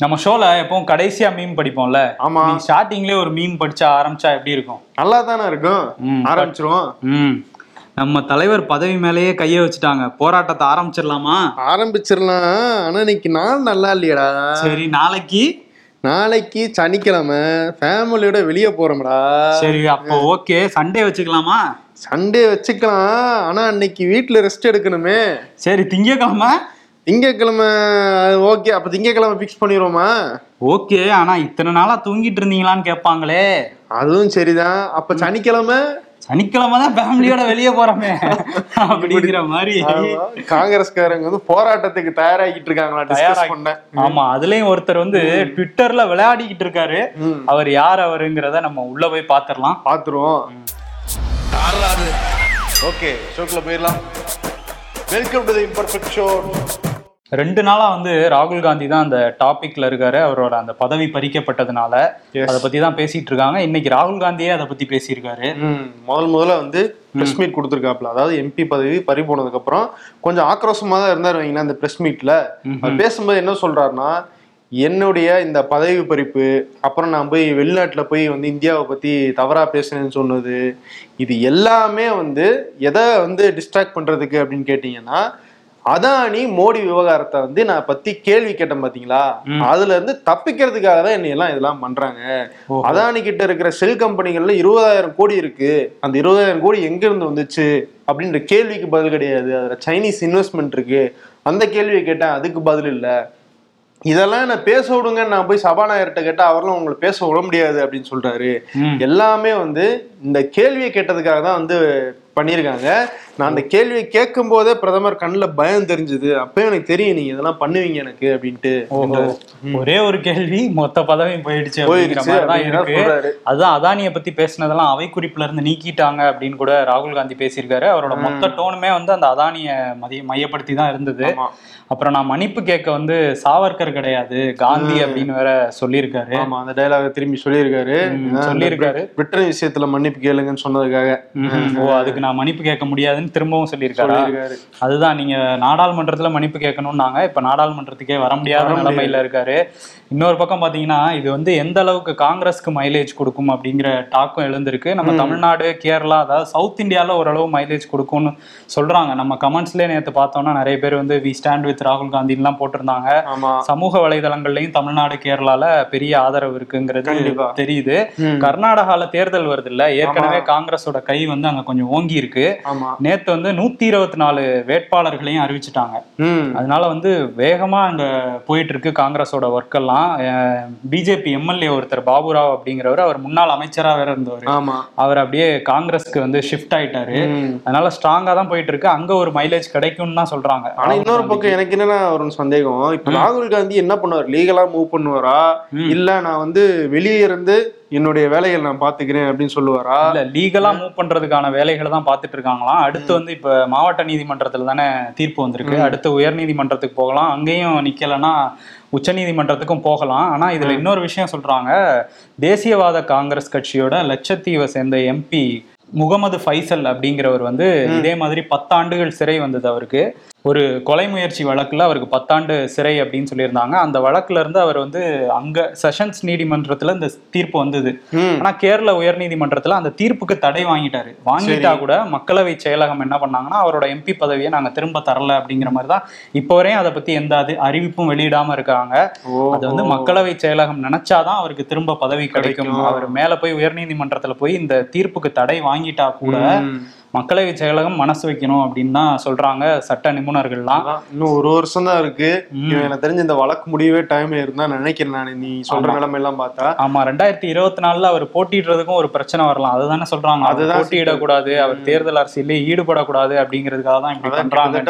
நம்ம ஷோல எப்பவும் கடைசியா மீம் படிப்போம்ல. ஆமா. ஸ்டார்டிங்லயே ஒரு மீம் படிச்சா ஆரம்பிச்சா எப்படி இருக்கும்? நல்லா தானே இருக்கும். ஆரம்பிச்சிருவோம். நம்ம தலைவர் பதவி மேலேயே கைய வச்சுட்டாங்க. போராட்டத்தை ஆரம்பிச்சிடலாமா? ஆரம்பிச்சிடலாம். ஆனா இன்னைக்கு நாள் நல்லா இல்லையடா. சரி நாளைக்கு? நாளைக்கு சனிக்கிழமை ஃபேமிலியோட வெளியே போறோம்டா. சரி அப்போ ஓகே சண்டே வச்சுக்கலாமா? சண்டே வச்சுக்கலாம். ஆனா அன்னைக்கு வீட்டுல ரெஸ்ட் எடுக்கணுமே. சரி திங்கக்கிழமை திங்கக்கிழமை ஓகே அப்ப திங்கக்கிழமை ஃபிக்ஸ் பண்ணிடுவோமா ஓகே ஆனா இத்தனை நாளா தூங்கிட்டு இருந்தீங்களான்னு கேட்பாங்களே. அதுவும் சரிதான். அப்ப சனிக்கிழமை? சனிக்கிழமை தான் ஃபேமிலியோட வெளியே போறோமே. அப்படிங்கிற மாதிரி. காங்கிரஸ்காரங்க வந்து போராட்டத்துக்கு தயாராகிட்டு இருக்காங்களா? டிஸ்கஸ் பண்ணேன் ஆமா அதுலயும் ஒருத்தர் வந்து ட்விட்டர்ல விளையாடிக்கிட்டு இருக்காரு. அவர் யார் அவருங்கிறத நம்ம உள்ள போய் பாத்துரலாம். பாத்துருவோம். ஓகே ஷோக்குள்ள போயிடலாம். Welcome to the imperfect show ரெண்டு நாளா வந்து ராகுல் காந்தி தான் அந்த டாபிக்ல இருக்காரு. அவரோட அந்த பதவி பறிக்கப்பட்டதுனால. அதை பத்தி தான் பேசிட்டு இருக்காங்க. இன்னைக்கு ராகுல் காந்தியே அதை பத்தி பேசியிருக்காரு. முதல் முதல்ல வந்து பிரஸ் மீட் கொடுத்துருக்காப்ல அதாவது எம்பி பதவி பறி போனதுக்கு அப்புறம் கொஞ்சம் ஆக்ரோஷமா தான் இருந்தாரு வைங்களேன் அந்த பிரஸ் மீட்ல பேசும்போது என்ன சொல்றாருன்னா என்னுடைய இந்த பதவி பறிப்பு அப்புறம் நான் போய் வெளிநாட்டுல போய் வந்து இந்தியாவை பத்தி தவறா பேசுனேன்னு சொன்னது இது எல்லாமே வந்து எதை வந்து டிஸ்ட்ராக்ட் பண்றதுக்கு? அப்படின்னு கேட்டீங்கன்னா அதானி மோடி விவகாரத்தை வந்து நான் பத்தி கேள்வி கேட்டேன் பாத்தீங்களா? அதுல இருந்து தப்பிக்கிறதுக்காக தான் என்னை எல்லாம் இதெல்லாம் பண்றாங்க. அதானி கிட்ட இருக்கிற செல் கம்பெனிகள்ல இருபதாயிரம் கோடி இருக்கு. அந்த இருபதாயிரம் கோடி எங்க இருந்து வந்துச்சு? அப்படின்ற கேள்விக்கு பதில் கிடையாது. அதுல சைனீஸ் இன்வெஸ்ட்மெண்ட் இருக்கு. அந்த கேள்வியை கேட்டேன். அதுக்கு பதில் இல்ல. இதெல்லாம் நான் பேச விடுங்க நான் போய் சபாநாயகர்கிட்ட கேட்டா அவரெல்லாம் உங்களை பேச விட முடியாது அப்படின்னு சொல்றாரு. எல்லாமே வந்து இந்த கேள்வியை கேட்டதுக்காக தான் வந்து பண்ணியிருக்காங்க. நான் அந்த கேள்வியை கேட்கும் போதே பிரதமர் கண்ணுல பயம் தெரிஞ்சது. அப்பயும் எனக்கு தெரியும் நீங்க இதெல்லாம் பண்ணுவீங்க எனக்கு அப்படின்ட்டு. ஒரே ஒரு கேள்வி மொத்த பதவியும் போயிடுச்சு அப்படிங்கிற போயிருச்சு மாதிரி தான் அப்படின்னு இருக்கு. சொல்றாரு. அதுதான் அதானியை பத்தி பேசினதெல்லாம் அவை குறிப்புல இருந்து நீக்கிட்டாங்க அப்படின்னு கூட ராகுல் காந்தி பேசியிருக்காரு. அவரோட மொத்த டோனுமே வந்து அந்த அதானிய மதிய மையப்படுத்தி தான் இருந்தது. அப்புறம் நான் மன்னிப்பு கேட்க வந்து சாவர்கர் கிடையாது காந்தி அப்படின்னு வேற சொல்லியிருக்காரு. ஆமா அந்த டைலாக திரும்பி சொல்லியிருக்காரு. சொல்லியிருக்காரு. பிரிட்டன் விஷயத்துல மன்னிப்பு கேளுங்கன்னு சொன்னதுக்காக. ஓ அதுக்கு நான் மன்னிப்பு கேட்க முடியாதுன்னு திரும்பவும் சொல்லியிருக்காரு? அதுதான் நீங்க நாடாளுமன்றத்துல மன்னிப்பு கேட்கணும்னாங்க. இப்ப நாடாளுமன்றத்துக்கே வர முடியாத நிலைமையில இருக்காரு. இன்னொரு பக்கம் பாத்தீங்கன்னா இது வந்து எந்த அளவுக்கு காங்கிரஸ்க்கு மைலேஜ் கொடுக்கும் அப்படிங்கிற டாக்கும் எழுந்திருக்கு. நம்ம தமிழ்நாடு கேரளா அதாவது சவுத் இந்தியால ஓரளவு மைலேஜ் கொடுக்கும்னு சொல்றாங்க. நம்ம கமெண்ட்ஸ்லயே நேத்து பார்த்தோம்னா நிறைய பேர் வந்து வி ஸ்டாண்ட் வித் ராகுல் காந்தின்லாம் போட்டிருந்தாங்க. சமூக வலைதளங்கள்லயும் தமிழ்நாடு கேரளால பெரிய ஆதரவு இருக்குங்கிறது. தெரியுது. கர்நாடகால தேர்தல் வருது இல்ல ஏற்கனவே காங்கிரஸோட கை வந்து அங்க கொஞ்சம் ஓங்கி இருக்கு நேத்து வந்து நூத்தி இருபத்தி நாலு வேட்பாளர்களையும் அறிவிச்சிட்டாங்க. அதனால வந்து வேகமா அங்க போயிட்டு இருக்கு காங்கிரஸோட ஒர்க் எல்லாம் பிஜேபி எம்எல்ஏ ஒருத்தர் பாபுராவ் அப்படிங்கிறவர் அவர் முன்னாள் அமைச்சரா வேற இருந்தவர். அவர் அப்படியே காங்கிரஸ்க்கு வந்து ஷிஃப்ட் ஆயிட்டாரு. அதனால ஸ்ட்ராங்கா தான் போயிட்டு இருக்கு அங்க ஒரு மைலேஜ் கிடைக்கும்னு தான் சொல்றாங்க. ஆனா இன்னொரு பக்கம் எனக்கு என்னன்னா ஒரு சந்தேகம். இப்ப ராகுல் காந்தி என்ன பண்ணுவார்? லீகலா மூவ் பண்ணுவாரா? இல்ல நான் வந்து வெளியே இருந்து என்னுடைய வேலைகள் நான் பாத்துக்கிறேன் அப்படின்னு சொல்லுவாரா? இல்ல லீகலா மூவ் பண்றதுக்கான வேலைகளை தான் பார்த்துட்டு இருக்காங்களாம் அடுத்து வந்து இப்ப மாவட்ட நீதிமன்றத்துல தானே தீர்ப்பு வந்திருக்கு. அடுத்து உயர் நீதிமன்றத்துக்கு போகலாம். அங்கேயும் நிக்கலைன்னா உச்ச நீதிமன்றத்துக்கும் போகலாம். ஆனா இதுல இன்னொரு விஷயம் சொல்றாங்க. தேசியவாத காங்கிரஸ் கட்சியோட லட்சத்தீவை சேர்ந்த எம்பி முகமது ஃபைசல் அப்படிங்கிறவர் வந்து இதே மாதிரி பத்தாண்டுகள் சிறை வந்தது அவருக்கு. ஒரு கொலை முயற்சி வழக்குல அவருக்கு பத்தாண்டு சிறை அப்படின்னு சொல்லியிருந்தாங்க. அந்த வழக்குல இருந்து அவர் வந்து அங்க செஷன்ஸ் நீதிமன்றத்துல இந்த தீர்ப்பு வந்தது. ஆனா கேரள உயர்நீதிமன்றத்துல அந்த தீர்ப்புக்கு தடை வாங்கிட்டாரு. வாங்கிட்டா கூட மக்களவை செயலகம் என்ன பண்ணாங்கன்னா அவரோட எம்பி பதவியை நாங்க திரும்ப தரல அப்படிங்கிற மாதிரி தான் இப்போ வரையும் அதை பத்தி எந்த அது அறிவிப்பும் வெளியிடாம இருக்காங்க. அது வந்து மக்களவை செயலகம் நினைச்சாதான் அவருக்கு திரும்ப பதவி கிடைக்கும். அவர் மேல போய் உயர்நீதிமன்றத்துல போய் இந்த தீர்ப்புக்கு தடை வாங்கிட்டா கூட. மக்களவை செயலகம் மனசு வைக்கணும் அப்படின்னு தான் சொல்றாங்க சட்ட நிபுணர்கள்லாம். இன்னும் ஒரு வருஷம் தான் இருக்கு. எனக்கு தெரிஞ்சு இந்த வழக்கு முடியவே டைம் இருந்தா நினைக்கிறேன் நான். நீ சொல்ற நிலைமை எல்லாம் பார்த்தா. ஆமா ரெண்டாயிரத்தி இருபத்தி நாலுல அவர் போட்டியிடுறதுக்கும் ஒரு பிரச்சனை வரலாம். அதுதானே சொல்றாங்க. அதுதான் போட்டியிடக்கூடாது. அவர் தேர்தல் அரசியலே ஈடுபடக்கூடாது அப்படிங்கிறதுக்காக தான் இப்படி பண்றாங்க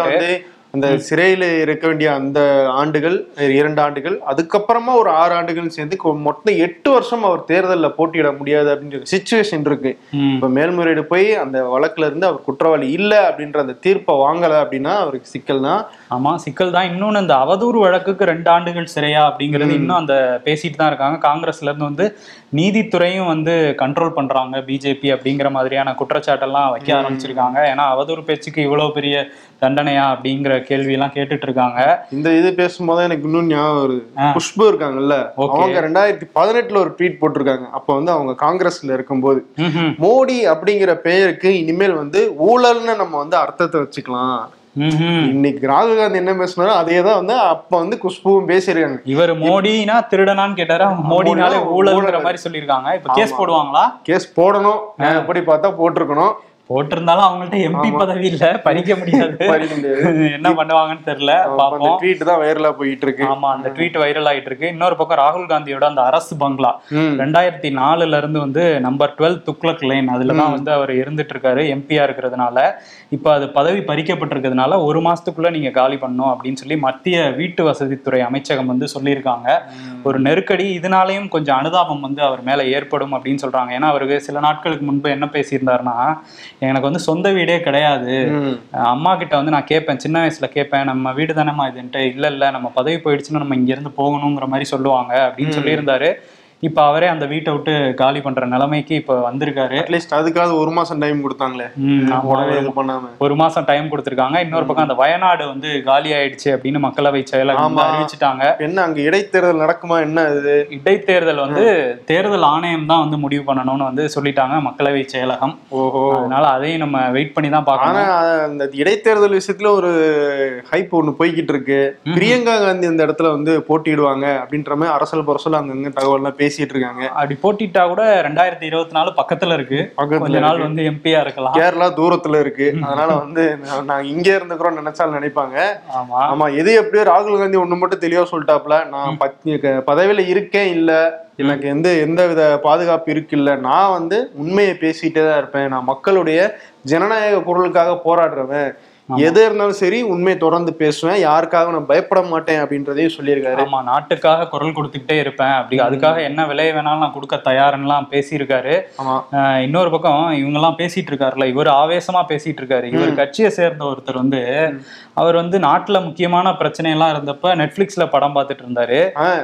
அந்த சிறையில இருக்க வேண்டிய அந்த ஆண்டுகள் இரண்டு ஆண்டுகள் அதுக்கப்புறமா ஒரு ஆறு ஆண்டுகள் சேர்ந்து மொத்தம் எட்டு வருஷம் அவர் தேர்தல்ல போட்டியிட முடியாது அப்படின்ற சுச்சுவேஷன் இருக்கு. இப்ப மேல்முறையீடு போய் அந்த வழக்குல இருந்து அவர் குற்றவாளி இல்ல அப்படின்ற அந்த தீர்ப்பை வாங்கல அப்படின்னா அவருக்கு சிக்கல் தான். ஆமா சிக்கல் தான். இன்னொன்னு இந்த அவதூறு வழக்குக்கு ரெண்டு ஆண்டுகள் சிறையா அப்படிங்கிறது இன்னும் அந்த பேசிட்டு தான் இருக்காங்க. காங்கிரஸ்ல இருந்து வந்து நீதித்துறையும் வந்து கண்ட்ரோல் பண்றாங்க பிஜேபி அப்படிங்கிற மாதிரியான குற்றச்சாட்டெல்லாம் வைக்க ஆரம்பிச்சிருக்காங்க. ஏன்னா அவதூறு பேச்சுக்கு இவ்வளவு பெரிய தண்டனையா அப்படிங்கிற கேள்வி எல்லாம் கேட்டுட்டு இருக்காங்க இந்த இது பேசும்போது எனக்கு இன்னும் ஞாபகம் வருது. குஷ்பு இருக்காங்கல்ல. அவங்க ரெண்டாயிரத்தி பதினெட்டுல ஒரு ட்வீட் போட்டிருக்காங்க. அப்ப வந்து அவங்க காங்கிரஸ்ல இருக்கும்போது. மோடி அப்படிங்கிற பெயருக்கு இனிமேல் வந்து ஊழல்னு நம்ம வந்து அர்த்தத்தை வச்சுக்கலாம். இன்னைக்கு ராகுல் காந்தி என்ன பேசினாரோ அதே தான் வந்து அப்ப வந்து குஷ்புவும் பேசியிருக்காங்க. இவர் மோடினா திருடனான்னு கேட்டாரு? மோடினாலே மோடினா ஊழல்ங்கிற ஊழல். மாதிரி சொல்லியிருக்காங்க. இப்ப கேஸ் போடுவாங்களா? கேஸ் போடணும். எப்படி பார்த்தா போட்டிருக்கணும். போட்டிருந்தாலும் அவங்கள்ட்ட எம்பி பதவி இல்ல பறிக்க முடியாது. என்ன பண்ணுவாங்கன்னு தெரியல பாப்போம் ட்வீட் தான் வைரலா போயிட்டு இருக்கு ஆமா அந்த ட்வீட் வைரல் ஆயிட்டு இருக்கு இன்னொரு பக்கம் ராகுல் காந்தியோட அந்த அரசு பங்களா. ரெண்டாயிரத்தி நாலுல இருந்து வந்து நம்பர் டுவெல் துக்ளக் லைன் அதுல தான் வந்து அவர் இருந்துட்டு இருக்காரு எம்பியா இருக்கிறதுனால. இப்ப அது பதவி பறிக்கப்பட்டிருக்கிறதுனால ஒரு மாசத்துக்குள்ள நீங்க காலி பண்ணணும் அப்படின்னு சொல்லி மத்திய வீட்டு வசதித்துறை அமைச்சகம் வந்து சொல்லியிருக்காங்க. ஒரு நெருக்கடி இதனாலையும் கொஞ்சம் அனுதாபம் வந்து அவர் மேல ஏற்படும் அப்படின்னு சொல்றாங்க. ஏன்னா அவருக்கு சில நாட்களுக்கு முன்பு என்ன பேசியிருந்தாருன்னா எனக்கு வந்து சொந்த வீடே கிடையாது. அம்மா கிட்ட வந்து நான் கேட்பேன். சின்ன வயசுல கேட்பேன் நம்ம வீடு தானேம்மா இதுன்ட்டு இல்ல இல்ல நம்ம பதவி போயிடுச்சுன்னா நம்ம இங்க இருந்து போகணுங்கிற மாதிரி சொல்லுவாங்க அப்படின்னு சொல்லியிருந்தாரு. இப்ப அவரே அந்த வீட்டை விட்டு காலி பண்ற நிலைமைக்கு இப்ப வந்திருக்காரு. அட்லீஸ்ட் அதுக்காவது ஒரு மாசம் டைம் கொடுத்தாங்களே. ஒரு மாசம் டைம் கொடுத்திருக்காங்க. இன்னொரு பக்கம் அந்த வயநாடு வந்து காலி ஆயிடுச்சு அப்படின்னு மக்களவை செயலகம். அறிவிச்சிட்டாங்க. என்ன அங்க இடைத்தேர்தல் நடக்குமா? என்ன இது? இடைத்தேர்தல் வந்து தேர்தல் ஆணையம் தான் வந்து முடிவு பண்ணணும்னு வந்து சொல்லிட்டாங்க மக்களவை செயலகம். ஓஹோ. அதனால அதையும் நம்ம வெயிட் பண்ணி தான் ஆனா பார்க்கணும் அந்த இடைத்தேர்தல் விஷயத்துல ஒரு ஹைப் ஒண்ணு போய்கிட்டு இருக்கு. பிரியங்கா காந்தி இந்த இடத்துல வந்து போட்டியிடுவாங்க அப்படின்ற மாதிரி அரசல் பரசல் அங்கங்க தகவல் எல்லாம் பேசிட்டு இருக்காங்க அப்படி போட்டிட்டா கூட ரெண்டாயிரத்தி இருபத்தி நாலு பக்கத்துல இருக்கு. கொஞ்ச நாள் வந்து எம்பியா இருக்கலாம். கேரளா தூரத்துல இருக்கு. அதனால வந்து நாங்க இங்க இருந்துக்கிறோம் நினைச்சாலும் நினைப்பாங்க. ஆமா. ஆமா எது எப்படியோ ராகுல் காந்தி ஒண்ணு மட்டும் தெளிவா சொல்லிட்டாப்ல நான் பதவியில இருக்கேன் இல்ல. எனக்கு எந்த எந்த வித பாதுகாப்பு இருக்கு இல்ல நான் வந்து உண்மையை பேசிட்டே தான் இருப்பேன். நான் மக்களுடைய ஜனநாயக குரலுக்காக போராடுறவன். எது இருந்தாலும் சரி உண்மையை தொடர்ந்து பேசுவேன். யாருக்காக நான் பயப்பட மாட்டேன் அப்படின்றதையும் சொல்லியிருக்காரு. ஆமா நாட்டுக்காக குரல் கொடுத்துக்கிட்டே இருப்பேன். அப்படி அதுக்காக என்ன விலை வேணாலும் நான் கொடுக்க தயாருன்னுலாம் பேசியிருக்காரு. இன்னொரு பக்கம் இவங்க எல்லாம் பேசிட்டு இருக்காருல்ல இவர் ஆவேசமா பேசிட்டு இருக்காரு. இவர் கட்சியை சேர்ந்த ஒருத்தர் வந்து அவர் வந்து நாட்டுல முக்கியமான பிரச்சனை எல்லாம் இருந்தப்ப நெட்ஃபிளிக்ஸ்ல படம் பார்த்துட்டு இருந்தாரு.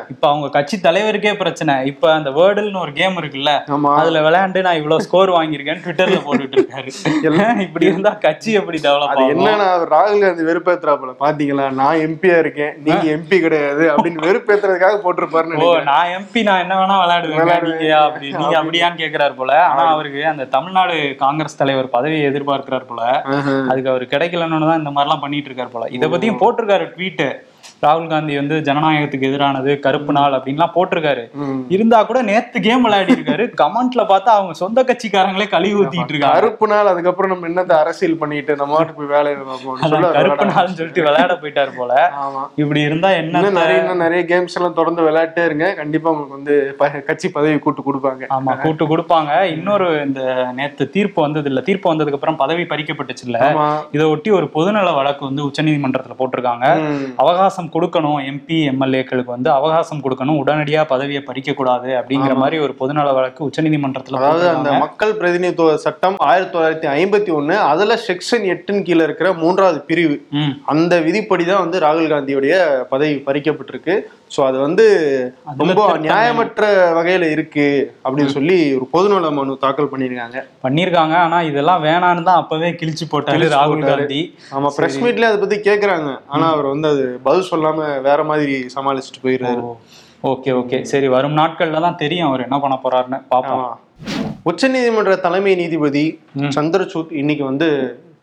இப்ப அவங்க கட்சி தலைவருக்கே பிரச்சனை. இப்ப அந்த வேர்டுன்னு ஒரு கேம் இருக்குல்ல அதுல விளையாண்டு நான் இவ்வளவு ஸ்கோர் வாங்கியிருக்கேன்னு ட்விட்டர்ல போட்டுட்டு இருக்காரு. இப்படி இருந்தா கட்சி எப்படி டெவலப் அவர் ராகுல் காந்தி வெறுப்பேத்துறாப்புல? பாத்தீங்களா? நான் எம்பியா இருக்கேன். நீங்க எம்பி கிடையாது அப்படின்னு வெறுப்பேத்துறதுக்காக போட்டிருப்பாருன்னு நான் எம்பி நான் என்ன வேணா விளையாடுவேன். அப்படி? நீங்க அப்படியான்னு கேக்குறாரு போல. ஆனா அவருக்கு அந்த தமிழ்நாடு காங்கிரஸ் தலைவர் பதவியை எதிர்பார்க்கிறார் போல. அதுக்கு அவர் கிடைக்கலன்னு தான் இந்த மாதிரிலாம் பண்ணிட்டு இருக்காரு போல. இத பத்தியும் போட்டிருக்காரு ட்வீட் ராகுல் காந்தி வந்து ஜனநாயகத்துக்கு எதிரானது கருப்பு நாள் அப்படின்லாம் போட்டிருக்காரு. இருந்தா கூட நேத்து கேம் விளையாடி இருக்காரு கமெண்ட்ல பார்த்தா அவங்க சொந்த கட்சிக்காரங்களே கழுவி ஊத்திட்டு இருக்காங்க கருப்பு நாள் அதுக்கப்புறம் நம்ம என்னத்த அரசியல் பண்ணிட்டு நம்ம வாட்டுக்கு போய் சொல்ல கருப்பு நாள்னு சொல்லிட்டு விளையாட போயிட்டாரு போல. இப்படி இருந்தா என்ன நிறைய நிறைய கேம்ஸ் எல்லாம் தொடர்ந்து விளையாட்டே இருங்க. கண்டிப்பா உங்களுக்கு வந்து கட்சி பதவி கூட்டு கொடுப்பாங்க. ஆமா கூட்டு கொடுப்பாங்க. இன்னொரு இந்த நேத்து தீர்ப்பு வந்தது இல்ல தீர்ப்பு வந்ததுக்கு அப்புறம் பதவி பறிக்கப்பட்டுச்சு இல்ல. இதை ஒட்டி ஒரு பொதுநல வழக்கு வந்து உச்சநீதிமன்றத்துல போட்டிருக்காங்க. ம். அவகாசம் கொடுக்கணும் எம்பி எம்எல்ஏக்களுக்கு வந்து அவகாசம் கொடுக்கணும் உடனடியா பதவியை பறிக்க கூடாது அப்படிங்கிற மாதிரி ஒரு பொதுநல வழக்கு உச்சநீதிமன்றத்துல அதாவது அந்த. மக்கள் பிரதிநிதித்துவ சட்டம் ஆயிரத்தி தொள்ளாயிரத்தி ஐம்பத்தி ஒண்ணு அதுல செக்ஷன் எட்டின் கீழே இருக்கிற மூன்றாவது பிரிவு. அந்த விதிப்படி தான் வந்து ராகுல் காந்தியுடைய பதவி பறிக்கப்பட்டிருக்கு சோ அது வந்து ரொம்ப நியாயமற்ற வகையில இருக்கு அப்படின்னு சொல்லி ஒரு பொதுநல மனு தாக்கல் பண்ணியிருக்காங்க. பண்ணிருக்காங்க ஆனா இதெல்லாம் வேணான்னு தான் அப்பவே கிழிச்சு போட்டாரு ராகுல். காந்தி. ஆமா பிரஸ் மீட்ல அதை பத்தி கேக்குறாங்க. ஆனா அவர் வந்து அது பதில் சொல்லாம வேற மாதிரி சமாளிச்சுட்டு போயிடுறாரு. Okay okay. சரி வரும் நாட்கள்ல தான் தெரியும் அவர் என்ன பண்ண போறாருன்னு. பாப்போம். உச்ச நீதிமன்ற தலைமை நீதிபதி சந்திரசூட் இன்னைக்கு வந்து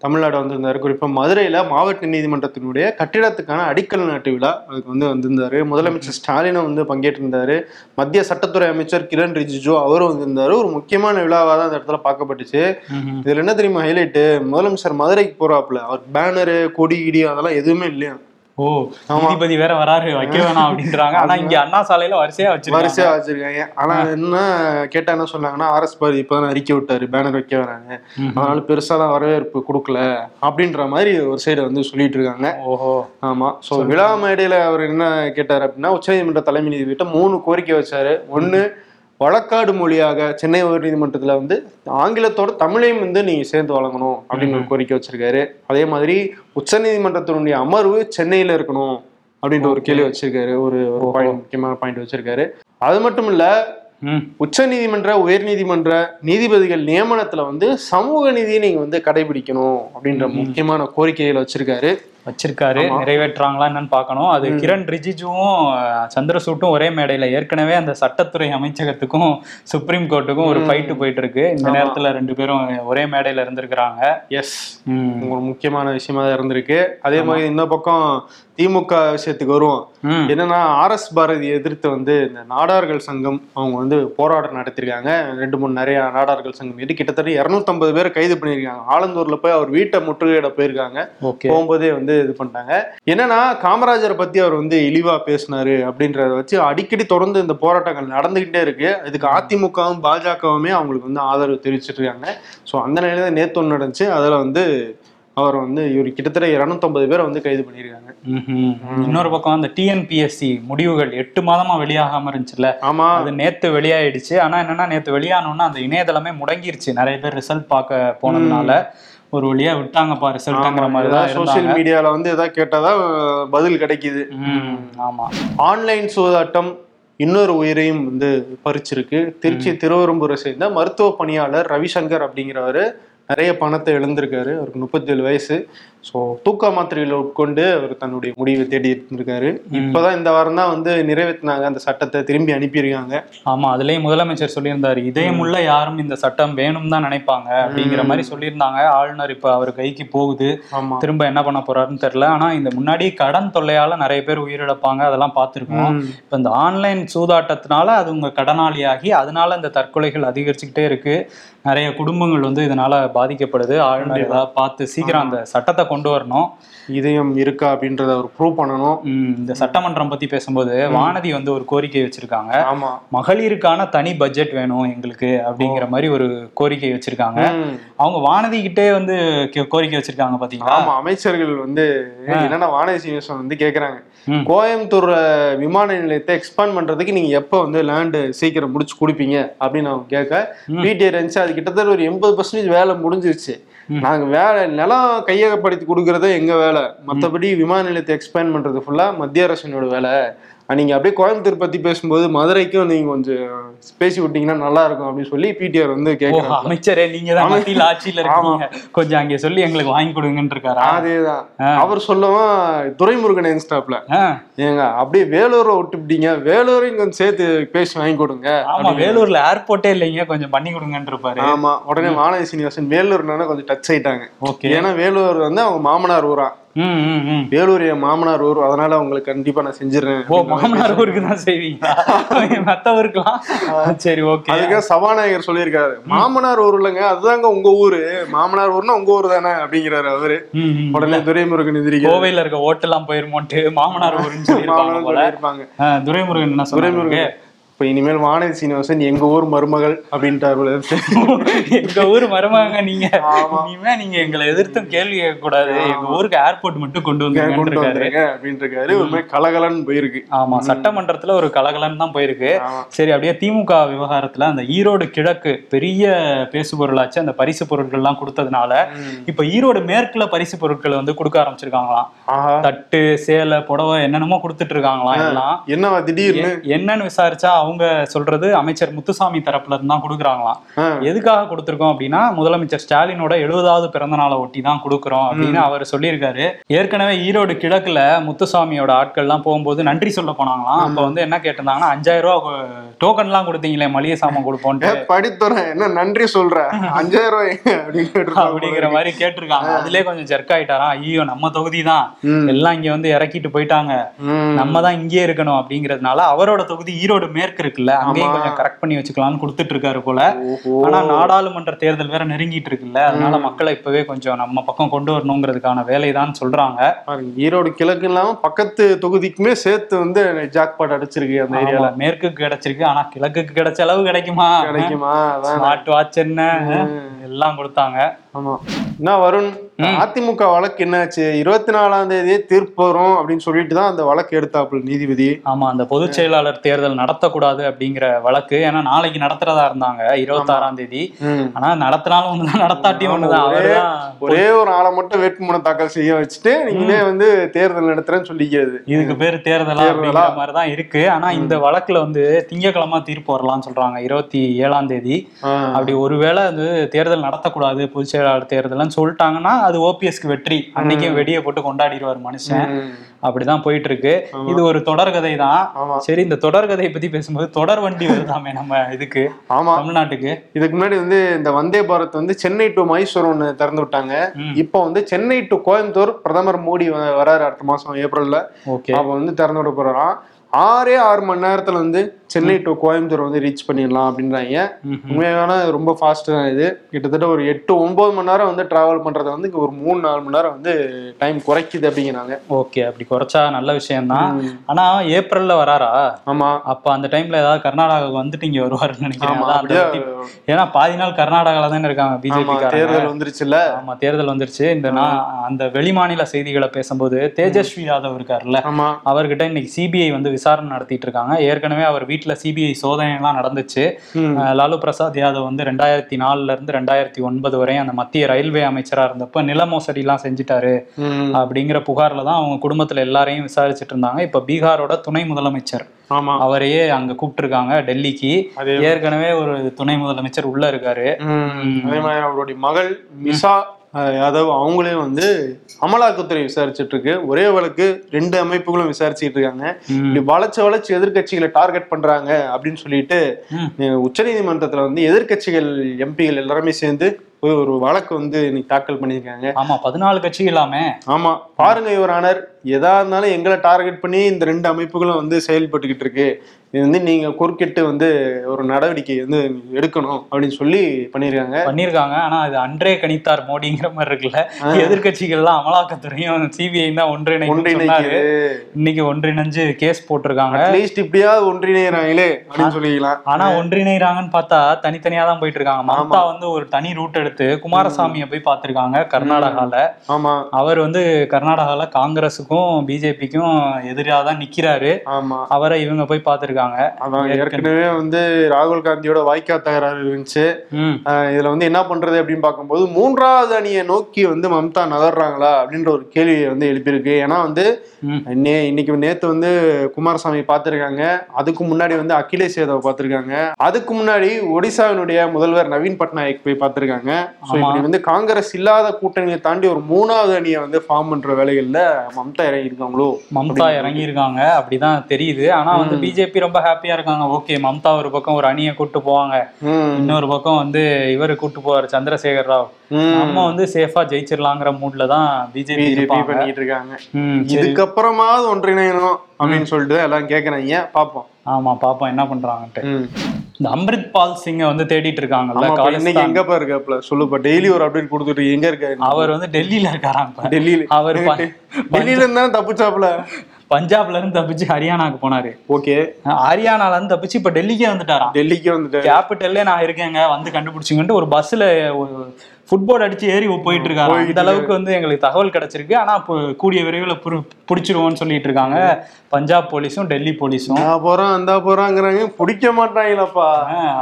தமிழ்நாடு வந்திருந்தாரு. குறிப்பா மதுரையில மாவட்ட நீதிமன்றத்தினுடைய கட்டிடத்துக்கான அடிக்கல் நாட்டு விழா அதுக்கு வந்து வந்திருந்தாரு. முதலமைச்சர் ஸ்டாலினும் வந்து பங்கேற்றிருந்தாரு. மத்திய சட்டத்துறை அமைச்சர் கிரண் ரிஜிஜு அவரும் வந்திருந்தாரு. ஒரு முக்கியமான விழாவா தான் அந்த இடத்துல பார்க்கப்பட்டுச்சு. இதுல என்ன தெரியுமா ஹைலைட் முதலமைச்சர் மதுரைக்கு போறாப்புல. அவர் பேனரு கொடி கிடி அதெல்லாம் எதுவுமே இல்லையா? ஓ நீதிபதி வேற வராரு வைக்க வேணாம் அப்படின்றாங்க. ஆனா இங்க அண்ணா சாலையில வரிசையா வச்சிருக்காங்க. வரிசையா வச்சிருக்காங்க. ஆனா என்ன கேட்டா என்ன சொன்னாங்கன்னா ஆர்எஸ் பாரதி இப்பதான் அறிக்கை விட்டாரு பேனர் வைக்க வராங்க அதனால பெருசாலாம் வரவேற்பு கொடுக்கல அப்படின்ற மாதிரி ஒரு சைடு வந்து சொல்லிட்டு இருக்காங்க. ஓஹோ. ஆமா. சோ விழா மேடையில அவர் என்ன கேட்டாரு அப்படின்னா உச்சநீதிமன்ற தலைமை நீதிபதிட்ட மூணு கோரிக்கை வச்சாரு. ஒண்ணு வழக்காடு மொழியாக சென்னை உயர்நீதிமன்றத்துல வந்து ஆங்கிலத்தோட தமிழையும் வந்து நீங்க சேர்ந்து வழங்கணும் அப்படின்னு ஒரு கோரிக்கை வச்சிருக்காரு. அதே மாதிரி உச்சநீதிமன்றத்தினுடைய அமர்வு சென்னையில இருக்கணும் அப்படின்ற ஒரு கேள்வி வச்சிருக்காரு. ஒரு பாயிண்ட் முக்கியமான பாயிண்ட் வச்சிருக்காரு. அது மட்டும் இல்ல உச்ச நீதிமன்ற உயர் நீதிமன்ற நீதிபதிகள் நியமனத்துல வந்து சமூக நீதியை நீங்க வந்து கடைபிடிக்கணும் அப்படின்ற முக்கியமான கோரிக்கைகளை வச்சிருக்காரு. வச்சிருக்காரு நிறைவேற்றுறாங்களா என்னன்னு பார்க்கணும். அது கிரண் ரிஜிஜுவும் சந்திரசூட்டும் ஒரே மேடையில. ஏற்கனவே அந்த சட்டத்துறை அமைச்சகத்துக்கும் சுப்ரீம் கோர்ட்டுக்கும் ஒரு ஃபைட்டு போயிட்டு இருக்கு இந்த நேரத்துல ரெண்டு பேரும் ஒரே மேடையில இருந்திருக்கிறாங்க. எஸ். ஒரு முக்கியமான விஷயமா தான் இருந்திருக்கு. அதே மாதிரி இந்த பக்கம் திமுக விஷயத்துக்கு வருவோம். என்னன்னா ஆர்எஸ் பாரதி எதிர்த்து வந்து இந்த நாடார்கள் சங்கம் அவங்க வந்து போராட்டம் நடத்திருக்காங்க ரெண்டு மூணு நிறைய நாடார்கள் சங்கம் இது கிட்டத்தட்ட இருநூத்தம்பது பேரை கைது பண்ணியிருக்காங்க. ஆலந்தூர்ல போய் அவர் வீட்டை முற்றுகையிட போயிருக்காங்க. போகும்போதே வந்து இது பண்ணிட்டாங்க. என்னன்னா காமராஜரை பத்தி அவர் வந்து இழிவா பேசினாரு அப்படின்றத வச்சு அடிக்கடி தொடர்ந்து இந்த போராட்டங்கள் நடந்துகிட்டே இருக்கு. இதுக்கு அதிமுகவும் பாஜகவுமே அவங்களுக்கு வந்து ஆதரவு தெரிவிச்சிட்டு இருக்காங்க. ஸோ அந்த நிலையில தான் நேத்து ஒன்று நடந்துச்சு. அதுல வந்து அவர் வந்து இவர் கிட்டத்தட்ட இருநூத்தம்பது பேரை வந்து கைது பண்ணியிருக்காங்க. இன்னொரு பக்கம் அந்த டிஎன்பிஎஸ்சி முடிவுகள் எட்டு மாதமா வெளியாகாம இருந்துச்சுல்ல? ஆமா. அது நேத்து வெளியாயிடுச்சு. ஆனா என்னன்னா நேத்து வெளியானோன்னா அந்த இணையதளமே முடங்கிருச்சு. நிறைய பேர் ரிசல்ட் பார்க்க போனதுனால. ஒரு வழியா விட்டாங்கப்பா ரிசல்ட்ங்கிற மாதிரி தான் சோசியல் மீடியால வந்து எதாவது கேட்டாதான் பதில் கிடைக்குது. ஆமா. ஆன்லைன் சூதாட்டம் இன்னொரு உயிரையும் வந்து பறிச்சிருக்கு. திருச்சி திருவெரும்பூரை சேர்ந்த மருத்துவ பணியாளர் ரவிசங்கர் அப்படிங்கிறவரு நிறைய பணத்தை இழந்திருக்காரு. அவருக்கு முப்பத்தேழு வயசு. ஸோ தூக்க மாத்திரையில் உட்கொண்டு அவர் தன்னுடைய முடிவை தேடி இருந்திருக்காரு இப்போதான் இந்த வாரம் தான் வந்து நிறைவேற்றினாங்க அந்த சட்டத்தை திரும்பி அனுப்பியிருக்காங்க. ஆமா அதுலயும் முதலமைச்சர் சொல்லியிருந்தாரு இதயமுள்ள யாரும் இந்த சட்டம் வேணும் தான் நினைப்பாங்க. அப்படிங்கிற மாதிரி சொல்லியிருந்தாங்க. ஆளுநர் இப்ப அவர் கைக்கு போகுது. திரும்ப என்ன பண்ண போறாருன்னு தெரியல. ஆனா இந்த முன்னாடி கடன் தொல்லையால நிறைய பேர் உயிரிழப்பாங்க. அதெல்லாம் பார்த்திருக்கோம். இப்ப இந்த ஆன்லைன் சூதாட்டத்தினால அது உங்க கடனாளியாகி அதனால இந்த தற்கொலைகள் அதிகரிச்சுக்கிட்டே இருக்கு. நிறைய குடும்பங்கள் வந்து இதனால பாதிக்கப்படுது. ஆளுநர் ஏதாவது பார்த்து சீக்கிரம் அந்த சட்டத்தை கொண்டு வரணும். இதயம் இருக்கா அப்படின்றத அவர் ப்ரூவ் பண்ணணும். இந்த சட்டமன்றம் பத்தி பேசும்போது வானதி வந்து ஒரு கோரிக்கை வச்சிருக்காங்க. ஆமா. மகளிருக்கான தனி பட்ஜெட் வேணும் எங்களுக்கு அப்படிங்கிற மாதிரி ஒரு கோரிக்கை வச்சிருக்காங்க. அவங்க வானதி கிட்டே வந்து கோரிக்கை வச்சிருக்காங்க பாத்தீங்களா? ஆமா அமைச்சர்கள் வந்து என்னன்னா வானதி சீனிவாசன் வந்து கேக்குறாங்க. கோயம்புத்தூர் விமான நிலையத்தை எக்ஸ்பாண்ட் பண்றதுக்கு நீங்க எப்ப வந்து லேண்டு சீக்கிரம் முடிச்சு கொடுப்பீங்க அப்படின்னு அவங்க கேட்க பிடிஆர் இருந்துச்சு அது கிட்டத்தட்ட ஒரு எண்பது பர்சன்டேஜ் வேலை முடிஞ்சிருச்சு. நாங்க வேலை நிலம் கையகப்படுத்தி கொடுக்கறதே எங்க வேலை? மத்தபடி விமான நிலையத்தை எக்ஸ்பேண்ட் பண்றது ஃபுல்லா மத்திய அரசினோட வேலை. நீங்க அப்படியே கோயம்புத்தூர் பத்தி பேசும்போது மதுரைக்கும் நீங்க கொஞ்சம் பேசி விட்டீங்கன்னா நல்லா இருக்கும் அப்படின்னு சொல்லி பிடிஆர் வந்து கேட்கறாங்க அமைச்சரே நீங்க தான் மத்தியில் ஆட்சியில இருக்கீங்க. கொஞ்சம் அங்கே சொல்லி எங்களுக்கு வாங்கி கொடுங்கன்னு இருக்காரா அதேதான் அவர் சொல்லவும் துரைமுருகன் என்ஸ்டாப்ல ஏங்க அப்படியே வேலூரை விட்டுப்பிட்டீங்க வேலூரையும் கொஞ்சம் சேர்த்து பேசி வாங்கி கொடுங்க. ஆமா வேலூர்ல ஏர்போர்ட்டே இல்லைங்க. கொஞ்சம் பண்ணி கொடுங்கன்னு இருப்பாரு ஆமா. உடனே வானதி சீனிவாசன் வேலூர்னால கொஞ்சம் டச் ஆயிட்டாங்க. ஓகே. ஏன்னா வேலூர் வந்து அவங்க மாமனார் ஊரா. வேலூர் என் மாமனார் ஊர் அதனால அவங்களுக்கு கண்டிப்பா நான் செஞ்சிடறேன் ஓ மாமனார் ஊருக்கு தான் செய்வீங்களா? மத்த ஊருக்குலாம் சரி ஓகே. அதுக்காக சபாநாயகர் சொல்லியிருக்காரு. மாமனார் ஊர் இல்லைங்க அதுதாங்க உங்க ஊரு. மாமனார் ஊர்னா உங்க ஊர் தானே அப்படிங்கிறாரு அவரு. உடனே துரைமுருகன் எதிரிக்க கோவையில இருக்க ஓட்டெல்லாம் போயிருமோன்ட்டு மாமனார் ஊருன்னு சொல்லியிருப்பாங்க போல. இருப்பாங்க துரைமுருகன் என்ன துரைமுருகன். இப்ப இனிமேல் வானதி சீனிவாசன் எங்க ஊர் மருமகள் அப்படின்ட்டாரு எங்க ஊர் மருமகங்க நீங்க. இனிமே நீங்க எங்களை எதிர்த்தும் கேள்வி கேட்க கூடாது எங்க ஊருக்கு ஏர்போர்ட் மட்டும் கொண்டு வந்து கொண்டு வந்துருங்க அப்படின்னு இருக்காரு. மாதிரி கலகலன்னு போயிருக்கு. ஆமா. சட்டமன்றத்துல ஒரு கலகலன்னு தான் போயிருக்கு. சரி அப்படியே திமுக விவகாரத்துல அந்த ஈரோடு கிழக்கு பெரிய பேசு பொருளாச்சு அந்த பரிசு பொருட்கள்லாம் கொடுத்ததுனால இப்ப ஈரோடு மேற்குல பரிசு பொருட்கள் வந்து கொடுக்க ஆரம்பிச்சிருக்காங்களாம். தட்டு சேலை புடவை என்னென்னமோ கொடுத்துட்டு இருக்காங்களாம் எல்லாம். என்னவா திடீர்னு? என்னன்னு விசாரிச்சா அவங்க சொல்றது அமைச்சர் முத்துசாமி தரப்புல இருந்து தான் கொடுக்குறாங்களாம். எதுக்காக கொடுத்துருக்கோம் அப்படின்னா முதலமைச்சர் ஸ்டாலினோட எழுபதாவது பிறந்த நாளை ஒட்டி தான் கொடுக்குறோம் அப்படின்னு அவர் சொல்லியிருக்காரு. ஏற்கனவே ஈரோடு கிழக்குல முத்துசாமியோட ஆட்கள்லாம் போகும்போது நன்றி சொல்ல போனாங்களாம். அப்ப வந்து என்ன கேட்டிருந்தாங்கன்னா அஞ்சாயிரம் ரூபா டோக்கன்லாம் கொடுத்தீங்களே மளிகை சாமான் கொடுப்போன்ட்டு. ஏ, படித்துறேன். என்ன நன்றி சொல்ற? அஞ்சாயிரம் ரூபாய். அப்படிங்கிற மாதிரி கேட்டிருக்காங்க. அதுலயே கொஞ்சம் ஜெர்க் ஆயிட்டாராம். ஐயோ நம்ம தொகுதி தான். எல்லாம் இங்க வந்து இறக்கிட்டு போயிட்டாங்க. நம்ம தான் இங்கேயே இருக்கணும் அப்படிங்கறதுனால அவரோட தொகுதி ஈரோடு மேற்கு இருக்குல்ல அங்கேயும் கொஞ்சம் கரெக்ட் பண்ணி வச்சுக்கலாம்னு கொடுத்துட்டு இருக்காரு போல. ஆனா நாடாளுமன்ற தேர்தல் வேற நெருங்கிட்டு இருக்குல்ல அதனால மக்களை இப்பவே கொஞ்சம் நம்ம பக்கம் கொண்டு வரணுங்கிறதுக்கான வேலைதான் சொல்றாங்க. ஈரோடு கிழக்கு இல்லாம பக்கத்து தொகுதிக்குமே சேர்த்து வந்து ஜாக்பாட் அடிச்சிருக்கு அந்த ஏரியால. மேற்குக்கு கிடைச்சிருக்கு. ஆனா கிழக்குக்கு கிடைச்ச அளவு கிடைக்குமா? கிடைக்குமா? ஸ்மார்ட் வாட்ச் என்ன? எல்லாம் கொடுத்தாங்க. ஆமா. என்ன வருண்? அதிமுக வழக்கு என்னாச்சு? இருபத்தி நாலாம் தேதியே தீர்ப்பு வரும் அப்படின்னு சொல்லிட்டு தான் அந்த வழக்கு எடுத்தாப்புல நீதிபதி. ஆமா அந்த பொதுச் செயலாளர் தேர்தல் நடத்தக்கூடாது அப்படிங்கிற வழக்கு ஏன்னா நாளைக்கு நடத்துறதா இருந்தாங்க இருபத்தாறாம் தேதி. ம். ஆனா நடத்தினாலும் ஒண்ணுதான் நடத்தாட்டியும் ஒண்ணுதான். ஒரே- ஒரே ஆளை மட்டும் வேட்புமனு தாக்கல் செய்ய வச்சுட்டு நீங்களே வந்து தேர்தல் நடத்துறேன்னு சொல்லிக்கிறது. இதுக்கு பேர் தேர்தலா அப்படிங்கிற மாதிரி தான் இருக்கு. ஆனா இந்த வழக்குல வந்து திங்கக்கிழமை தீர்ப்பு வரலாம்னு சொல்றாங்க இருபத்தி ஏழாம் தேதி. அப்படி ஒருவேளை வந்து தேர்தல் நடத்தக்கூடாது பொதுச் செயலாளர் தேர்தல்னு சொல்லிட்டாங்கன்னா அது ஓபிஎஸ்க்கு வெற்றி. அன்னைக்கும் வெடியை போட்டு கொண்டாடிடுவார் மனுஷன். அப்படிதான் போயிட்டு இருக்கு இது ஒரு தொடர்கதை தான் ஆமா. சரி இந்த தொடர்கதையை பத்தி பேசும்போது தொடர் வண்டி வருதாமே நம்ம இதுக்கு ஆமா. தமிழ்நாட்டுக்கு. இதுக்கு முன்னாடி வந்து இந்த வந்தே பாரத் வந்து சென்னை டு மைசூர் ஒன்று திறந்து விட்டாங்க. இப்போ வந்து சென்னை டு கோயம்புத்தூர் பிரதமர் மோடி வராரு அடுத்த மாசம் ஏப்ரல்ல. அப்ப வந்து திறந்து விட போறாராம். ஆறே ஆறு மணி நேரத்துல வந்து சென்னை டு கோயம்புத்தூர் வந்து ரீச் பண்ணிடலாம் அப்படின்றாங்க. உண்மையான ரொம்ப ஃபாஸ்ட் தான் இது. கிட்டத்தட்ட ஒரு எட்டு ஒன்பது மணி நேரம் வந்து டிராவல் பண்றதை வந்து ஒரு மூணு நாலு மணி நேரம் வந்து டைம் குறைக்குது அப்படிங்கிறாங்க. ஓகே அப்படி குறைச்சா நல்ல விஷயம்தான். ஆனா ஏப்ரல்ல வராரா? ஆமா. அப்ப அந்த டைம்ல ஏதாவது கர்நாடகாவுக்கு வந்துட்டு இங்க வருவாருன்னு நினைக்கிறேன். வெட்டி- ஏன்னா பாதி நாள் கர்நாடகால தானே இருக்காங்க பிஜேபி தேர்தல் வந்துருச்சுல்ல. ஆமா தேர்தல் வந்துருச்சு. இந்த நான் அந்த வெளிமாநில செய்திகளை பேசும்போது தேஜஸ்வி யாதவ் இருக்காருல்ல. அவர்கிட்ட இன்னைக்கு சிபிஐ வந்து விசாரணை நடத்திட்டு இருக்காங்க. ஏற்கனவே அவர் வீட்டுல சிபிஐ சோதனை எல்லாம் நடந்துச்சு. லாலு பிரசாத் யாதவ் வந்து ரெண்டாயிரத்தி நாலுல இருந்து ரெண்டாயிரத்தி ஒன்பது வரையும் அந்த மத்திய ரயில்வே அமைச்சரா இருந்தப்ப நில மோசடி எல்லாம் செஞ்சுட்டாரு. அப்படிங்கிற புகார்ல தான் அவங்க குடும்பத்துல எல்லாரையும் விசாரிச்சுட்டு இருந்தாங்க. இப்ப பீகாரோட துணை முதலமைச்சர் ஆமா. அவரையே அங்க கூப்பிட்டுருக்காங்க டெல்லிக்கு. ஏற்கனவே ஒரு துணை முதலமைச்சர் உள்ள இருக்காரு. அதே மாதிரி அவருடைய மகள் மிசா யாதவ் அவங்களையும் வந்து அமலாக்கத்துறை விசாரிச்சுட்டு இருக்கு ஒரே வழக்கு ரெண்டு அமைப்புகளும் விசாரிச்சுட்டு இருக்காங்க. இப்படி வளைச்சு வளைச்சு எதிர்க்கட்சிகளை டார்கெட் பண்றாங்க அப்படின்னு சொல்லிட்டு ம். உச்சநீதிமன்றத்துல வந்து எதிர்க்கட்சிகள் எம்பிகள் எல்லாருமே சேர்ந்து ஒரு வழக்கு வந்து இன்னைக்கு தாக்கல் பண்ணியிருக்காங்க. ஆமா பதினாலு கட்சி இல்லாமே. ஆமா பாருங்க யுவர் ஆனர். எதா இருந்தாலும் எங்களை டார்கெட் பண்ணி இந்த ரெண்டு அமைப்புகளும் வந்து செயல்பட்டுக்கிட்டு இருக்கு. இது வந்து நீங்க குறுக்கிட்டு வந்து ஒரு நடவடிக்கை வந்து எடுக்கணும் அப்படின்னு சொல்லி பண்ணியிருக்காங்க. பண்ணிருக்காங்க ஆனா அது அன்றே கணித்தார் மோடிங்கிற மாதிரி இருக்குல்ல. எதிர்கட்சிகள்லாம் அமலாக்கத்துறையும் சிபிஐ தான் ஒன்றிணைந்து ஒன்றிணைக்குது. இன்னைக்கு ஒன்றிணைஞ்சு கேஸ் போட்டிருக்காங்க. அட்லீஸ்ட் இப்படியாவது ஒன்றிணைறாங்களே அப்படின்னு சொல்லிக்கலாம். ஆனா ஒன்றிணைறாங்கன்னு பார்த்தா தனித்தனியா தான் போயிட்டு இருக்காங்க. மம்தா வந்து ஒரு தனி ரூட் எடுத்து குமாரசாமியை போய் பார்த்திருக்காங்க கர்நாடகால. ஆமா. அவர் வந்து கர்நாடகால காங்கிரஸுக்கும் பிஜேபிக்கும் எதிராக தான் நிக்கிறாரு. ஆமா. அவரை இவங்க போய் பார்த்திருக்காங்க. அதான் ஏற்கனவே வந்து ராகுல் காந்தியோட வாய்க்கா தகராறு இருந்துச்சு இதுல வந்து என்ன பண்றது அப்படின்னு பார்க்கும்போது மூன்றாவது அணியை நோக்கி வந்து மம்தா நகர்றாங்களா அப்படின்ற ஒரு கேள்வியை வந்து எழுப்பியிருக்கு. ஏன்னா வந்து. நே இன்னைக்கு நேத்து வந்து குமாரசாமி பார்த்திருக்காங்க. அதுக்கு முன்னாடி வந்து அகிலேஷ் யாதவ் பார்த்திருக்காங்க. அதுக்கு முன்னாடி ஒடிசாவினுடைய முதல்வர் நவீன் பட்நாயக் போய் பார்த்திருக்காங்க. ஸோ. இப்படி வந்து காங்கிரஸ் இல்லாத கூட்டணியை தாண்டி ஒரு மூணாவது அணியை வந்து ஃபார்ம் பண்ற வேலைகள்ல மம்தா இறங்கி இருக்காங்களோ மம்தா இறங்கி இருக்காங்க அப்படிதான் தெரியுது. ஆனா வந்து பிஜேபி ரொம்ப ஹாப்பியா இருக்காங்க. ஓகே மம்தா ஒரு பக்கம் ஒரு அணியை கூட்டு போவாங்க. இன்னொரு பக்கம் வந்து இவரு கூட்டு போவாரு சந்திரசேகர் ராவ். நம்ம வந்து சேஃபா ஜெயிச்சிடலாங்கிற மூட்ல தான் பிஜேபி பண்ணிட்டு இருக்காங்க. இதுக்கப்புறமாவது ஒன்றிணையணும் அப்படின்னு சொல்லிட்டு எல்லாம் கேக்குறாங்க. பாப்போம். ஆமா பாப்போம் என்ன பண்றாங்கன்ட்டு. இந்த அம்ரித் பால் சிங்கை வந்து தேடிட்டு இருக்காங்கல்ல இன்னைக்கு எங்கப்பா இருக்காப்ல சொல்லுப்பா டெய்லி ஒரு அப்டேட் கொடுத்துட்டு எங்க இருக்காரு? அவர் வந்து டெல்லியில இருக்காராம். டெல்லியில. அவர் டெல்லியில இருந்தா தப்புச்சாப்ல பஞ்சாப்ல இருந்து தப்பிச்சு ஹரியானாக்கு போனாரு. ஓகே. ஹரியானால இருந்து தப்பிச்சு இப்ப டெல்லிக்கே வந்துட்டாராம். டெல்லிக்கு வந்துட்டு கேபிட்டல்லே நான் இருக்கேங்க வந்து கண்டுபிடிச்சுங்கன்ட்டு ஒரு பஸ்ல ஃபுட்போர்ட் அடிச்சு ஏறி போயிட்டு இருக்காரு அந்த அளவுக்கு வந்து எங்களுக்கு தகவல் கிடைச்சிருக்கு. ஆனா கூடிய விரைவில் பிடிச்சிருவோம்னு சொல்லிட்டு இருக்காங்க பஞ்சாப் போலீஸும் டெல்லி போலீஸும். போறோம் அந்த போறாங்கிறாங்க. பிடிக்க மாட்டாங்களப்பா.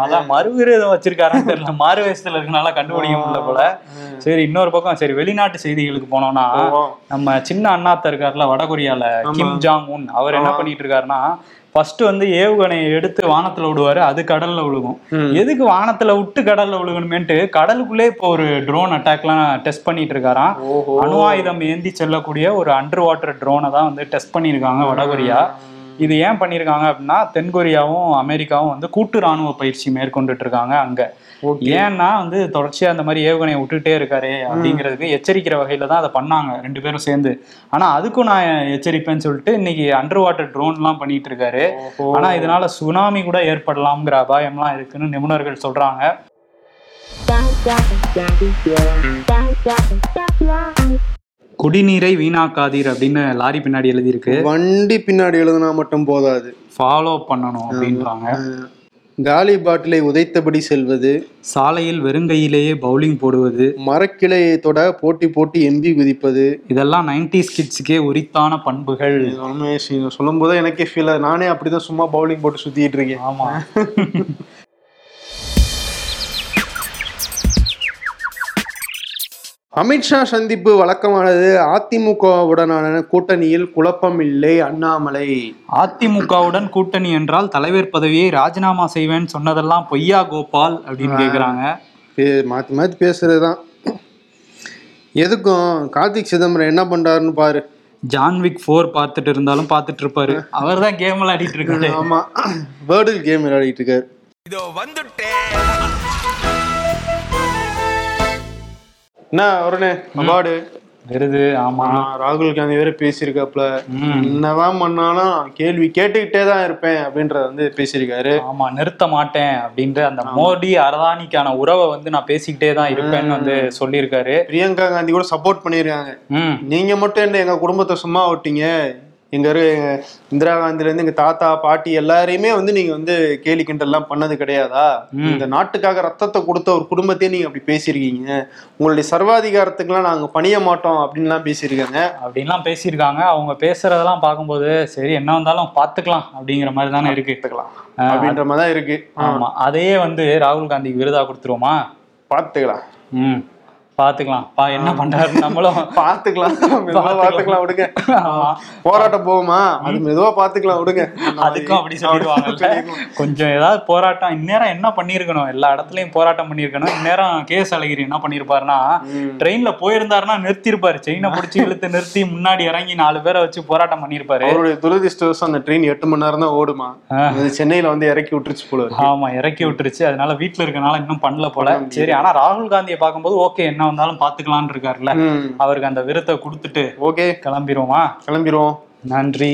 அதான் மறுவிரோதம் வச்சிருக்காரான்னு தெரியல. மாறு வயசுல இருக்கனால கண்டுபிடிக்க முடியல போல. சரி இன்னொரு பக்கம் சரி வெளிநாட்டு செய்திகளுக்கு போனோம்னா. நம்ம சின்ன அண்ணாத்த இருக்காருல வடகொரியால கிம் ஜாங் உன் அவர் என்ன பண்ணிட்டு இருக்காருன்னா ஃபர்ஸ்ட் வந்து ஏவுகணையை எடுத்து வானத்துல விடுவாரு அது கடல்ல விழுகும். எதுக்கு வானத்துல விட்டு கடல்ல விழுகணுமேன்ட்டு கடலுக்குள்ளே இப்போ ஒரு ட்ரோன் அட்டாக்லாம் டெஸ்ட் பண்ணிட்டு இருக்காராம். அணு ஆயுதம் ஏந்தி செல்லக்கூடிய ஒரு அண்டர் வாட்டர் ட்ரோனை தான் வந்து டெஸ்ட் பண்ணியிருக்காங்க வடகொரியா. இது ஏன் பண்ணியிருக்காங்க அப்படின்னா தென்கொரியாவும் அமெரிக்காவும் வந்து கூட்டு ராணுவ பயிற்சி மேற்கொண்டுட்டு இருக்காங்க அங்க. ஏன்னா வந்து தொடர்ச்சியா அந்த மாதிரி ஏவுகணையை விட்டுட்டே இருக்காரு அப்படிங்கிறதுக்கு எச்சரிக்கிற வகையில தான் அதை பண்ணாங்க ரெண்டு பேரும் சேர்ந்து. ஆனா அதுக்கும் நான் எச்சரிப்பேன்னு சொல்லிட்டு இன்னைக்கு அண்டர் வாட்டர் ட்ரோன்லாம் பண்ணிட்டு இருக்காரு. ஆனா இதனால சுனாமி கூட ஏற்படலாம்ங்கிற அபாயம்லாம் இருக்குன்னு நிபுணர்கள் சொல்றாங்க. குடிநீரை வீணாக்காதீர் அப்படின்னு லாரி பின்னாடி எழுதியிருக்கு. வண்டி பின்னாடி எழுதுனா மட்டும் போதாது. ஃபாலோ பண்ணணும் அப்படின்றாங்க. காலி பாட்டிலை உதைத்தபடி செல்வது. சாலையில் வெறுங்கையிலேயே பவுலிங் போடுவது. மரக்கிளையை தொட போட்டி போட்டி எம்பி குதிப்பது. இதெல்லாம் நைன்டிஸ் கிட்ஸுக்கே உரித்தான பண்புகள். சொல்லும் போது எனக்கே ஃபீல் நானே அப்படிதான் சும்மா பவுலிங் போட்டு சுத்திட்டு இருக்கேன். ஆமா. அமித்ஷா சந்திப்பு வழக்கமானது அதிமுகவுடனான கூட்டணியில் குழப்பம் இல்லை அண்ணாமலை. அதிமுகவுடன் கூட்டணி என்றால் தலைவர் பதவியை ராஜினாமா செய்வேன்னு சொன்னதெல்லாம் பொய்யா கோபால் அப்படின்னு கேக்குறாங்க. பே- மாத்தி மாத்தி பேசுறதுதான். எதுக்கும்? கார்த்திக் சிதம்பரம் என்ன பண்றாருன்னு பாரு. ஜான்விக் ஃபோர் பார்த்துட்டு இருந்தாலும் பார்த்துட்டு இருப்பாரு அவர் தான் கேம் விளையாடிட்டு இருக்காரு. ஆமா. வேர்டில் கேம் விளையாடிட்டு இருக்காரு. இதோ வந்துட்டேன். என்ன வருணே? அவார்டு விருது ஆமா. ராகுல் காந்தி வேற பேசியிருக்காப்ல என்னதான் பண்ணாலும் கேள்வி கேட்டுக்கிட்டே தான் இருப்பேன் அப்படின்றத வந்து பேசியிருக்காரு. ஆமா நிறுத்த மாட்டேன் அப்படின்ற அந்த மோடி அரதானிக்கான உறவை வந்து நான் பேசிக்கிட்டே தான் இருப்பேன்னு வந்து சொல்லியிருக்காரு. பிரியங்கா காந்தி கூட சப்போர்ட் பண்ணியிருக்காங்க. நீங்க மட்டும் என்ன எங்க குடும்பத்தை சும்மா விட்டீங்க? எங்க இரு எங்க இந்திரா காந்தில இருந்து எங்க தாத்தா பாட்டி எல்லாரையுமே வந்து நீங்க வந்து கேலி கிண்டல்லாம் பண்ணது கிடையாதா? இந்த நாட்டுக்காக ரத்தத்தை கொடுத்த ஒரு குடும்பத்தையே நீங்க அப்படி பேசியிருக்கீங்க. உங்களுடைய சர்வாதிகாரத்துக்குலாம் நாங்க பணிய மாட்டோம் அப்படின்லாம் பேசியிருக்காங்க. அப்படின்லாம் பேசியிருக்காங்க. அவங்க பேசுறதெல்லாம் பார்க்கும்போது சரி என்ன வந்தாலும் பார்த்துக்கலாம் அப்படிங்கிற மாதிரி தானே இருக்கு. பார்த்துக்கலாம். அப்படின்ற மாதிரி தான் இருக்கு. ஆமா அதையே வந்து ராகுல் காந்திக்கு விருதா கொடுத்துருவோமா? பார்த்துக்கலாம். ம். பார்த்துக்கலாம் பா என்ன பண்றாரு நம்மளும் பார்த்துக்கலாம் மெதுவா பார்த்துக்கலாம் விடுங்க. போராட்டம் போகுமா? அது மெதுவா பார்த்துக்கலாம் விடுங்க. அதுக்கும் அப்படி சொல்லிடுவாங்கல்ல. கொஞ்சம் ஏதாவது போராட்டம். இந்நேரம் என்ன பண்ணியிருக்கணும்? எல்லா இடத்துலயும் போராட்டம் பண்ணியிருக்கணும். இந்நேரம் கேஎஸ் அழகிரி என்ன பண்ணியிருப்பாருன்னா ட்ரெயின்ல போயிருந்தாருன்னா நிறுத்திருப்பாரு செயினை பிடிச்சி இழுத்து நிறுத்தி முன்னாடி இறங்கி நாலு பேரை வச்சு போராட்டம் பண்ணியிருப்பாரு. அவருடைய துரதிருஷ்டவசம் அந்த ட்ரெயின் எட்டு மணி நேரம் தான் ஓடுமா? அது சென்னையில வந்து இறக்கி விட்டுருச்சு போல. ஆமா இறக்கி விட்டுருச்சு. அதனால வீட்டுல இருக்கனால இன்னும் பண்ணல போல. சரி ஆனா ராகுல் காந்தியை பார்க்கும்போது ஓகே என்ன வந்தாலும் பாத்துக்கலாம்னு இருக்காருல்ல. அவருக்கு அந்த விருத்தை கொடுத்துட்டு ஓகே. கிளம்பிடுவோமா கிளம்பிடுவோம் நன்றி.